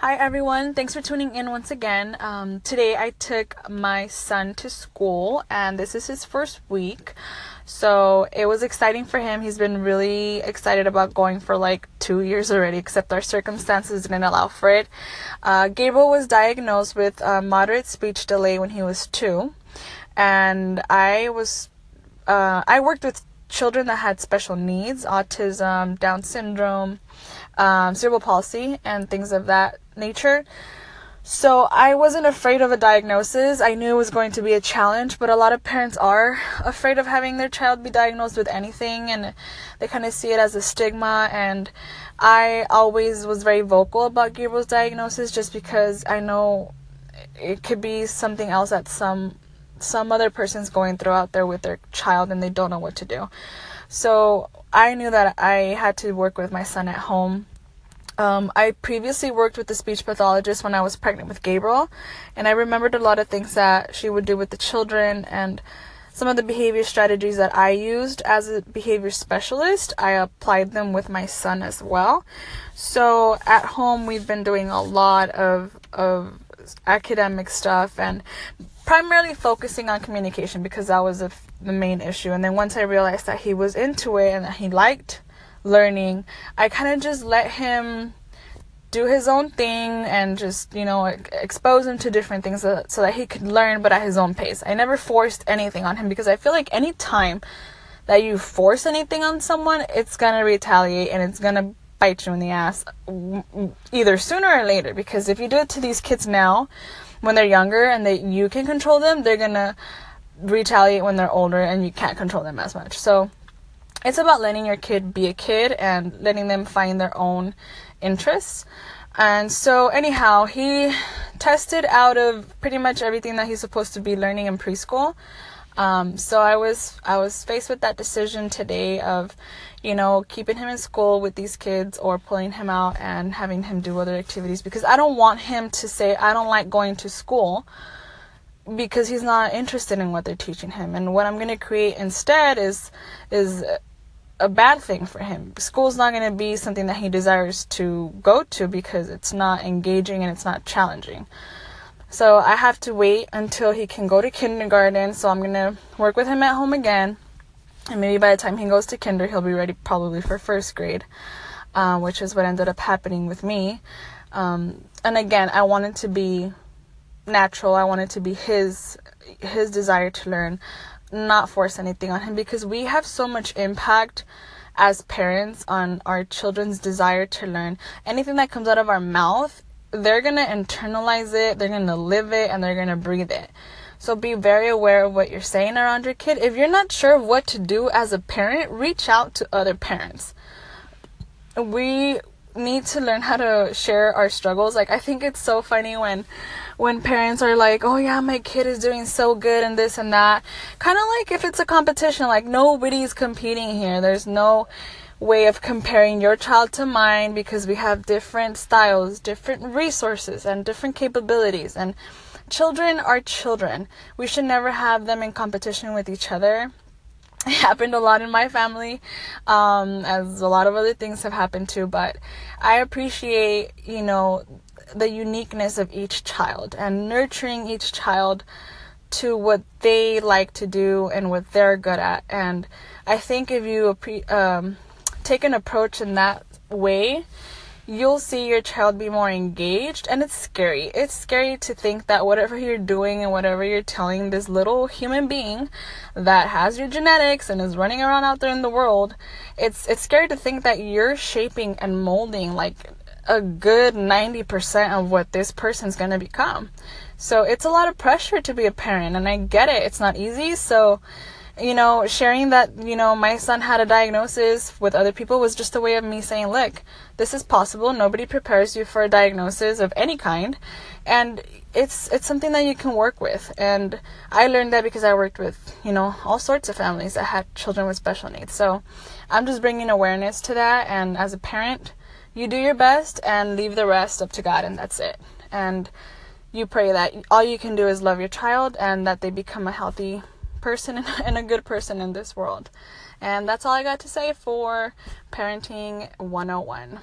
Hi everyone, thanks for tuning in once again. Um, today I took my son to school and this is his first week. So it was exciting for him. He's been really excited about going for like two years already, except our circumstances didn't allow for it. Uh, Gabriel was diagnosed with a moderate speech delay when he was two, and I was uh, I worked with children that had special needs, autism, Down syndrome, um, cerebral palsy, and things of that nature. So I wasn't afraid of a diagnosis. I knew it was going to be a challenge, but a lot of parents are afraid of having their child be diagnosed with anything and they kind of see it as a stigma. And I always was very vocal about Gabriel's diagnosis just because I know it could be something else that some some other person's going through out there with their child and they don't know what to do. So I knew that I had to work with my son at home um, I previously worked with a speech pathologist when I was pregnant with Gabriel, and I remembered a lot of things that she would do with the children and some of the behavior strategies that I used as a behavior specialist. I applied them with my son as well. So at home, we've been doing a lot of of academic stuff and primarily focusing on communication because that was the main issue. And then once I realized that he was into it and that he liked learning, I kind of just let him do his own thing and just, you know, expose him to different things so, so that he could learn, but at his own pace. I never forced anything on him because I feel like any time that you force anything on someone, it's gonna retaliate and it's gonna bite you in the ass either sooner or later. Because if you do it to these kids now, when they're younger and that you can control them, they're gonna retaliate when they're older and you can't control them as much. So it's about letting your kid be a kid and letting them find their own interests. And so, anyhow, he tested out of pretty much everything that he's supposed to be learning in preschool. Um, so I was I was faced with that decision today of, you know, keeping him in school with these kids or pulling him out and having him do other activities because I don't want him to say I don't like going to school because he's not interested in what they're teaching him. And what I'm going to create instead is is a bad thing for him. School's not going to be something that he desires to go to because it's not engaging and it's not challenging. So I have to wait until he can go to kindergarten. So I'm going to work with him at home again. And maybe by the time he goes to kinder, he'll be ready probably for first grade, uh, which is what ended up happening with me. Um, and again, I wanted to be natural. I wanted to be his his desire to learn not force anything on him because we have so much impact as parents on our children's desire to learn. Anything that comes out of our mouth, they're going to internalize it, they're going to live it, and they're going to breathe it. So be very aware of what you're saying around your kid. If you're not sure what to do as a parent, reach out to other parents. We need to learn how to share our struggles. Like I think it's so funny when when parents are like, "Oh yeah, my kid is doing so good and this and that." Kind of like if it's a competition, like nobody's competing here. There's no way of comparing your child to mine because we have different styles, different resources, and different capabilities. And children are children. We should never have them in competition with each other happened a lot in my family, um, as a lot of other things have happened too. But I appreciate, you know, the uniqueness of each child and nurturing each child to what they like to do and what they're good at. And I think if you um, take an approach in that way, you'll see your child be more engaged and it's scary. It's scary to think that whatever you're doing and whatever you're telling this little human being that has your genetics and is running around out there in the world, it's it's scary to think that you're shaping and molding like a good 90% of what this person's going to become. So it's a lot of pressure to be a parent and I get it. It's not easy. So you know, sharing that, you know, my son had a diagnosis with other people was just a way of me saying, look, this is possible. Nobody prepares you for a diagnosis of any kind. And it's it's something that you can work with. And I learned that because I worked with, you know, all sorts of families that had children with special needs. So I'm just bringing awareness to that. And as a parent, you do your best and leave the rest up to God, and that's it. And you pray that all you can do is love your child and that they become a healthy person and a good person in this world. And that's all I got to say for Parenting 101.